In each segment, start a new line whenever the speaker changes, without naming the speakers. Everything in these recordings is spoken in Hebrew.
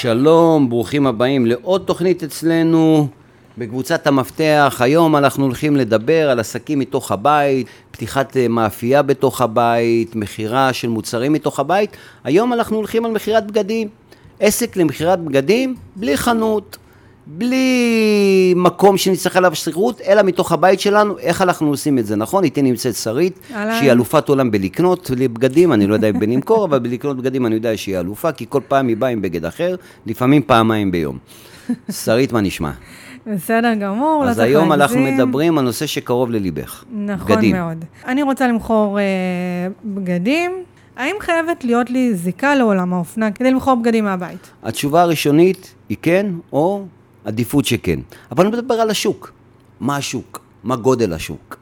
שלום, ברוכים הבאים לעוד תוכנית אצלנו בקבוצת המפתח. היום אנחנו הולכים לדבר על עסקים מתוך הבית, פתיחת אה, מאפייה בתוך הבית, מכירה של מוצרים מתוך הבית. היום אנחנו הולכים על מכירת בגדים. עסק למכירת בגדים בלי חנות. בלי מקום שנצטרך עליו שכירות, אלא מתוך הבית שלנו, איך אנחנו עושים את זה, נכון? איתי נמצאת שרית, שהיא אלופת עולם בלקנות בגדים, אני לא יודע אם בלמכור, אבל בלקנות בגדים אני יודע שהיא אלופה, כי כל פעם היא באה עם בגד אחר, לפעמים פעמיים ביום. שרית, מה נשמע?
בסדר גמור,
לא צריך להגזים. אז היום אנחנו מדברים על נושא שקרוב לליבך.
נכון בגדים. מאוד. אני רוצה למכור אה, בגדים. האם חייבת להיות לי זיקה לעולם האופנה כדי למכור בגדים מהבית?
התשובה הראשונית היא כן, או עדיפות שכן. אבל אני מדבר על השוק. מה השוק? מה גודל השוק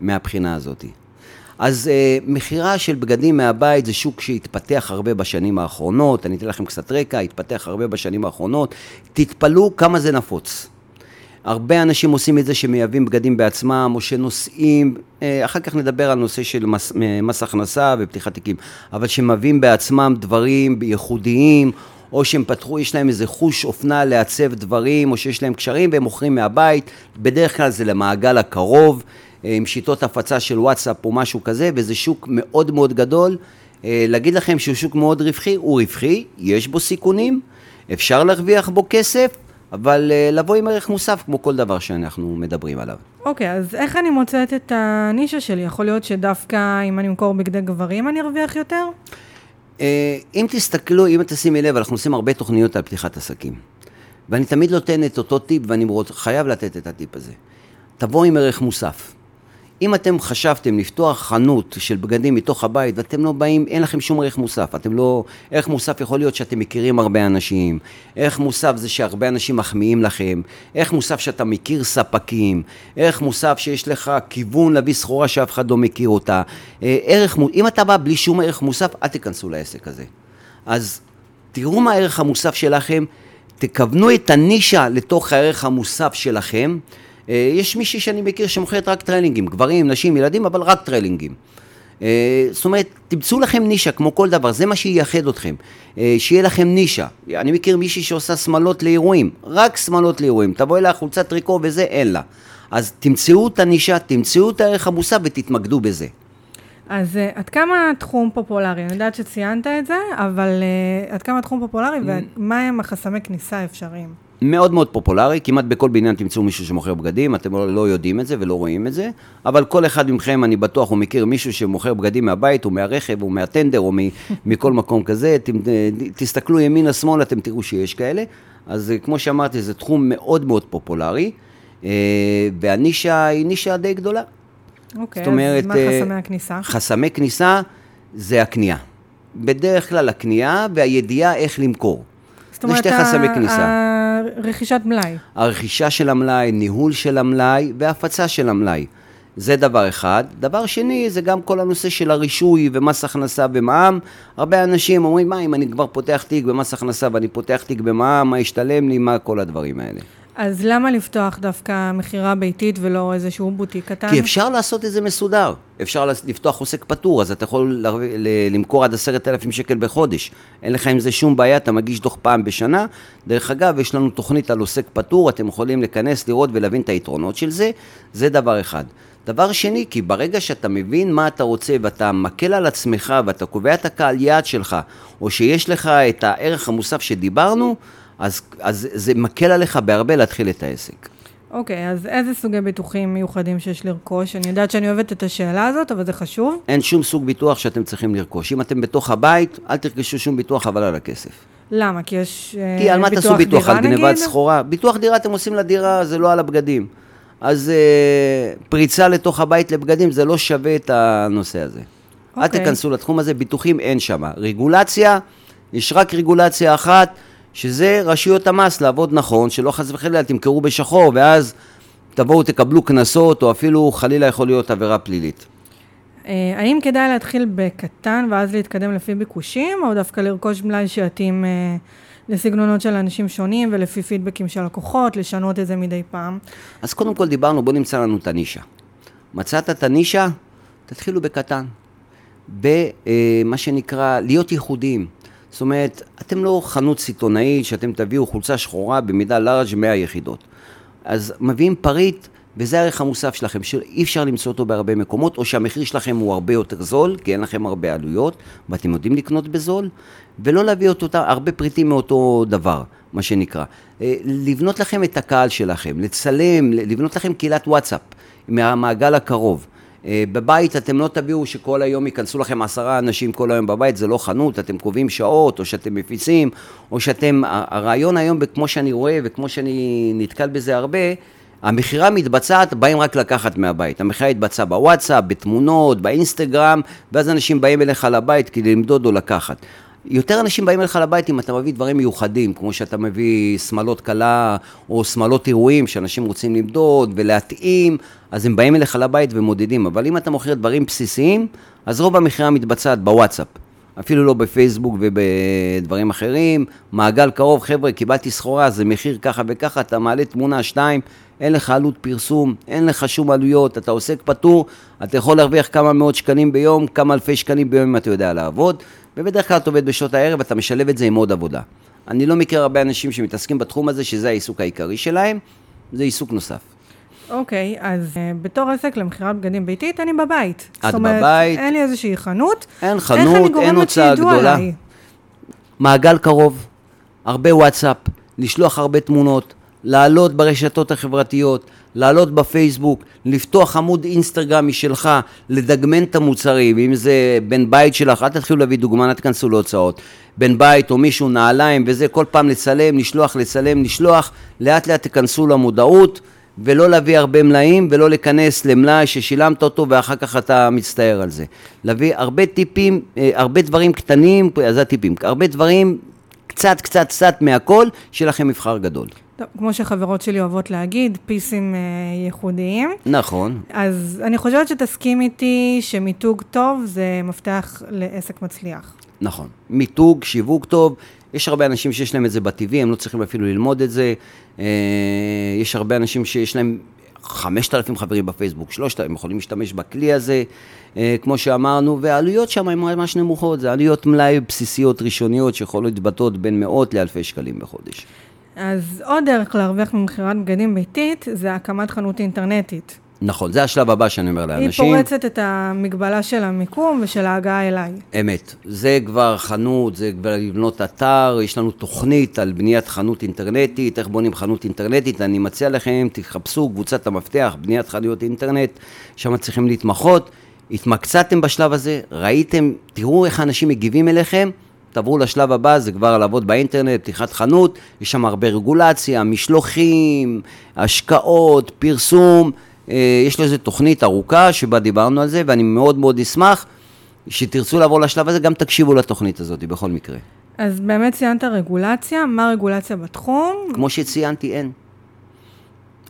מהבחינה הזאת? אז אה, מכירה של בגדים מהבית זה שוק שהתפתח הרבה בשנים האחרונות, אני אתן לכם קצת רקע, התפתח הרבה בשנים האחרונות, תתפלאו כמה זה נפוץ. הרבה אנשים עושים את זה שמייבאים בגדים בעצמם, או שנוסעים, אה, אחר כך נדבר על נושא של מס, מס הכנסה ופתיחת תיקים, אבל שמביאים בעצמם דברים ייחודיים, או שהם פתחו, יש להם איזה חוש אופנה לעצב דברים, או שיש להם קשרים והם מוכרים מהבית, בדרך כלל זה למעגל הקרוב, אה, עם שיטות הפצה של וואטסאפ או משהו כזה, וזה שוק מאוד מאוד גדול. אה, להגיד לכם שהוא שוק מאוד רווחי, הוא רווחי, יש בו סיכונים, אפשר להרוויח בו כסף, אבל אה, לבוא עם ערך מוסף כמו כל דבר שאנחנו מדברים עליו.
אוקיי, okay, אז איך אני מוצאת את הנישה שלי? יכול להיות שדווקא אם אני אמכור בגדי גברים אני ארוויח יותר?
אה, אם תסתכלו, אם תשימי לב, אנחנו עושים הרבה תוכניות על פתיחת עסקים. ואני תמיד נותן את אותו טיפ, ואני חייב לתת את הטיפ הזה. תבואו עם ערך מוסף. אם אתם חשבתם לפתוח חנות של בגדים מתוך הבית ואתם לא באים, אין לכם שום ערך מוסף. אתם לא... ערך מוסף יכול להיות שאתם מכירים הרבה אנשים. ערך מוסף זה שהרבה אנשים מחמיאים לכם. ערך מוסף שאתה מכיר ספקים. ערך מוסף שיש לך כיוון להביא סחורה שאף אחד לא מכיר אותה. אה, ערך... אם אתה בא בלי שום ערך מוסף, אל תיכנסו לעסק הזה. אז תראו מה הערך המוסף שלכם, תכוונו את הנישה לתוך הערך המוסף שלכם. אה, יש מישהי שאני מכיר שמוכרת רק טריילינגים, גברים, נשים, ילדים, אבל רק טריילינגים. אה, זאת אומרת, תמצאו לכם נישה, כמו כל דבר, זה מה שייחד אתכם. אה, שיהיה לכם נישה. אני מכיר מישהי שעושה שמלות לאירועים, רק שמלות לאירועים. תבואי לה חולצת טריקו וזה, אין לה. אז תמצאו את הנישה, תמצאו את הערך המוסף ותתמקדו בזה.
אז uh, עד כמה התחום פופולרי? אני יודעת שציינת את זה, אבל uh, עד כמה התחום פופולרי ומה הם החסמי כניסה האפשריים?
מאוד מאוד פופולרי, כמעט בכל בניין תמצאו מישהו שמוכר בגדים, אתם לא, לא יודעים את זה ולא רואים את זה, אבל כל אחד מכם, אני בטוח, הוא מכיר מישהו שמוכר בגדים מהבית, או מהרכב, או מהטנדר, או מכל מקום כזה, ת, תסתכלו ימינה-שמאלה, אתם תראו שיש כאלה. אז אה, כמו שאמרתי, זה תחום מאוד מאוד פופולרי, אה, והנישה היא נישה די גדולה.
אוקיי, אז אומרת, מה אה, חסמי הכניסה?
חסמי כניסה זה הקנייה. בדרך כלל הקנייה והידיעה איך למכור.
זאת אומרת, זה שתי חסמי כניסה. רכישת מלאי.
הרכישה של המלאי, ניהול של המלאי והפצה של המלאי. זה דבר אחד. דבר שני, זה גם כל הנושא של הרישוי ומס הכנסה ומע"מ. הרבה אנשים אומרים, מה, אם אני כבר פותח תיק במס הכנסה ואני פותח תיק במע"מ, מה ישתלם לי, מה כל הדברים האלה.
אז למה לפתוח דווקא מכירה ביתית ולא איזשהו בוטיק קטן?
כי אפשר לעשות את זה מסודר. אפשר לפתוח עוסק פטור, אז אתה יכול למכור עד עשרת אלפים שקל בחודש. אין לך עם זה שום בעיה, אתה מגיש דוח פעם בשנה. דרך אגב, יש לנו תוכנית על עוסק פטור, אתם יכולים להיכנס, לראות ולהבין את היתרונות של זה. זה דבר אחד. דבר שני, כי ברגע שאתה מבין מה אתה רוצה ואתה מקל על עצמך ואתה קובע את הקהל יעד שלך, או שיש לך את הערך המוסף שדיברנו, אז, אז זה מקל עליך בהרבה להתחיל את העסק.
אוקיי, okay, אז איזה סוגי ביטוחים מיוחדים שיש לרכוש? אני יודעת שאני אוהבת את השאלה הזאת, אבל זה חשוב.
אין שום סוג ביטוח שאתם צריכים לרכוש. אם אתם בתוך הבית, אל תרכשו שום ביטוח חבל על הכסף.
למה? כי יש
אה, כי על מה תעשו ביטוח? על גנבת סחורה? ביטוח דירה אתם עושים לדירה, זה לא על הבגדים. אז uh, פריצה לתוך הבית לבגדים, זה לא שווה את הנושא הזה. Okay. אל אוקיי. תיכנסו לתחום הזה, ביטוחים אין שם. רגולציה, יש רק רגולציה אחת. שזה רשויות המס לעבוד נכון, שלא חס וחלילה תמכרו בשחור ואז תבואו תקבלו קנסות או אפילו חלילה יכול להיות עבירה פלילית.
אה, האם כדאי להתחיל בקטן ואז להתקדם לפי ביקושים או דווקא לרכוש מלאי שיתאים אה, לסגנונות של אנשים שונים ולפי פידבקים של לקוחות, לשנות את זה מדי פעם?
אז קודם כל דיברנו, בוא נמצא לנו את הנישה. מצאת את הנישה, תתחילו בקטן. במה אה, שנקרא להיות ייחודיים. זאת אומרת, אתם לא חנות סיטונאית שאתם תביאו חולצה שחורה במידה לארג' 100 יחידות. אז מביאים פריט, וזה הערך המוסף שלכם, שאי אפשר למצוא אותו בהרבה מקומות, או שהמחיר שלכם הוא הרבה יותר זול, כי אין לכם הרבה עלויות, ואתם יודעים לקנות בזול, ולא להביא אותו, הרבה פריטים מאותו דבר, מה שנקרא. אה, לבנות לכם את הקהל שלכם, לצלם, לבנות לכם קהילת וואטסאפ מהמעגל הקרוב. אה, בבית אתם לא תביאו שכל היום ייכנסו לכם עשרה אנשים כל היום בבית, זה לא חנות, אתם קובעים שעות, או שאתם מפיצים, או שאתם, הרעיון היום, כמו שאני רואה וכמו שאני נתקל בזה הרבה, המכירה מתבצעת, באים רק לקחת מהבית. המכירה התבצעה בוואטסאפ, בתמונות, באינסטגרם, ואז אנשים באים אליך לבית כדי למדוד או לקחת. יותר אנשים באים אליך לבית אם אתה מביא דברים מיוחדים, כמו שאתה מביא שמלות קלה או שמלות אירועים שאנשים רוצים למדוד ולהתאים, אז הם באים אליך לבית ומודדים. אבל אם אתה מוכר דברים בסיסיים, אז רוב המכירה מתבצעת בוואטסאפ. אפילו לא בפייסבוק ובדברים אחרים. מעגל קרוב, חבר'ה, קיבלתי סחורה, זה מחיר ככה וככה, אתה מעלה תמונה, שתיים, אין לך עלות פרסום, אין לך שום עלויות, אתה עוסק פטור, אתה יכול להרוויח כמה מאות שקלים ביום, כמה אלפי שקלים ביום אם אתה יודע לעבוד, ובדרך כלל אתה עובד בשעות הערב, אתה משלב את זה עם עוד עבודה. אני לא מכיר הרבה אנשים שמתעסקים בתחום הזה, שזה העיסוק העיקרי שלהם, זה עיסוק נוסף.
אוקיי, אז uh, בתור עסק למכירת בגדים ביתית, אני בבית.
את זאת אומרת, בבית.
אין לי איזושהי חנות.
אין חנות, אין הוצאה גדולה. עליי? מעגל קרוב, הרבה וואטסאפ, לשלוח הרבה תמונות, לעלות ברשתות החברתיות, לעלות בפייסבוק, לפתוח עמוד אינסטגרם משלך, לדגמן את המוצרים, אם זה בן בית שלך, אל תתחילו להביא דוגמן, אל תכנסו להוצאות. בן בית או מישהו, נעליים וזה, כל פעם לצלם, לשלוח, לצלם, לשלוח, לאט לאט תיכנסו למודעות. ולא להביא הרבה מלאים ולא להיכנס למלאי ששילמת אותו ואחר כך אתה מצטער על זה. להביא הרבה טיפים, אה, הרבה דברים קטנים, זה הטיפים, הרבה דברים, קצת קצת קצת מהכל, שיהיה לכם מבחר גדול.
טוב, כמו שחברות שלי אוהבות להגיד, פיסים אה, ייחודיים.
נכון.
אז אני חושבת שתסכים איתי שמיתוג טוב זה מפתח לעסק מצליח.
נכון. מיתוג, שיווק טוב, יש הרבה אנשים שיש להם את זה בטבעי, הם לא צריכים אפילו ללמוד את זה. אה, יש הרבה אנשים שיש להם 5,000 חברים בפייסבוק, 3,000, יכולים להשתמש בכלי הזה, אה, כמו שאמרנו, והעלויות שם הן ממש נמוכות, זה עלויות מלאי בסיסיות ראשוניות שיכולות להתבטאות בין מאות לאלפי שקלים בחודש.
אז עוד דרך להרוויח ממכירת בגדים ביתית זה הקמת חנות אינטרנטית.
נכון, זה השלב הבא שאני אומר לאנשים.
היא פורצת את המגבלה של המיקום ושל ההגעה אליי.
אמת. זה כבר חנות, זה כבר לבנות אתר, יש לנו תוכנית על בניית חנות אינטרנטית, איך בונים חנות אינטרנטית. אני מציע לכם, תחפשו קבוצת המפתח, בניית חנויות אינטרנט, שם צריכים להתמחות. התמקצעתם בשלב הזה, ראיתם, תראו איך האנשים מגיבים אליכם, תעברו לשלב הבא, זה כבר לעבוד באינטרנט, פתיחת חנות, יש שם הרבה רגולציה, משלוחים, השקעות, פרסום. אה, יש לזה תוכנית ארוכה שבה דיברנו על זה, ואני מאוד מאוד אשמח שתרצו לעבור לשלב הזה, גם תקשיבו לתוכנית הזאת בכל מקרה.
אז באמת ציינת רגולציה, מה הרגולציה בתחום?
כמו שציינתי, אין.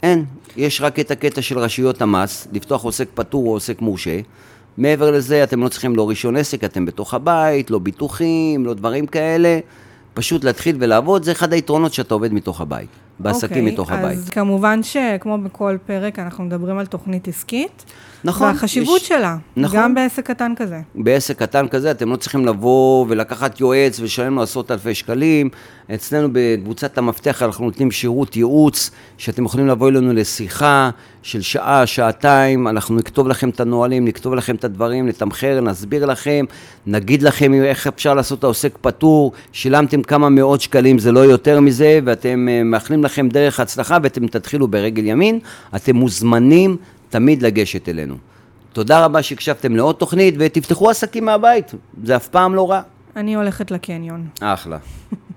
אין. יש רק את הקטע של רשויות המס, לפתוח עוסק פטור או עוסק מורשה. מעבר לזה, אתם לא צריכים לא רישיון עסק, אתם בתוך הבית, לא ביטוחים, לא דברים כאלה. פשוט להתחיל ולעבוד, זה אחד היתרונות שאתה עובד מתוך הבית, בעסקים okay, אוקיי, מתוך הבית.
אז כמובן שכמו בכל פרק, אנחנו מדברים על תוכנית עסקית.
נכון.
והחשיבות יש, שלה, נכון. גם בעסק קטן כזה.
בעסק קטן כזה, אתם לא צריכים לבוא ולקחת יועץ ולשלם לו עשרות אלפי שקלים. אצלנו בקבוצת המפתח אנחנו נותנים שירות ייעוץ, שאתם יכולים לבוא אלינו לשיחה של שעה, שעתיים, אנחנו נכתוב לכם את הנהלים, נכתוב לכם את הדברים, נתמחר, נסביר לכם, נגיד לכם איך אפשר לעשות את העוסק פטור, שילמתם כמה מאות שקלים, זה לא יותר מזה, ואתם אה, מאחלים לכם דרך הצלחה ואתם תתחילו ברגל ימין, אתם מוזמנים תמיד לגשת אלינו. תודה רבה שהקשבתם לעוד תוכנית, ותפתחו עסקים מהבית, זה אף פעם לא רע.
אני הולכת לקניון.
אחלה.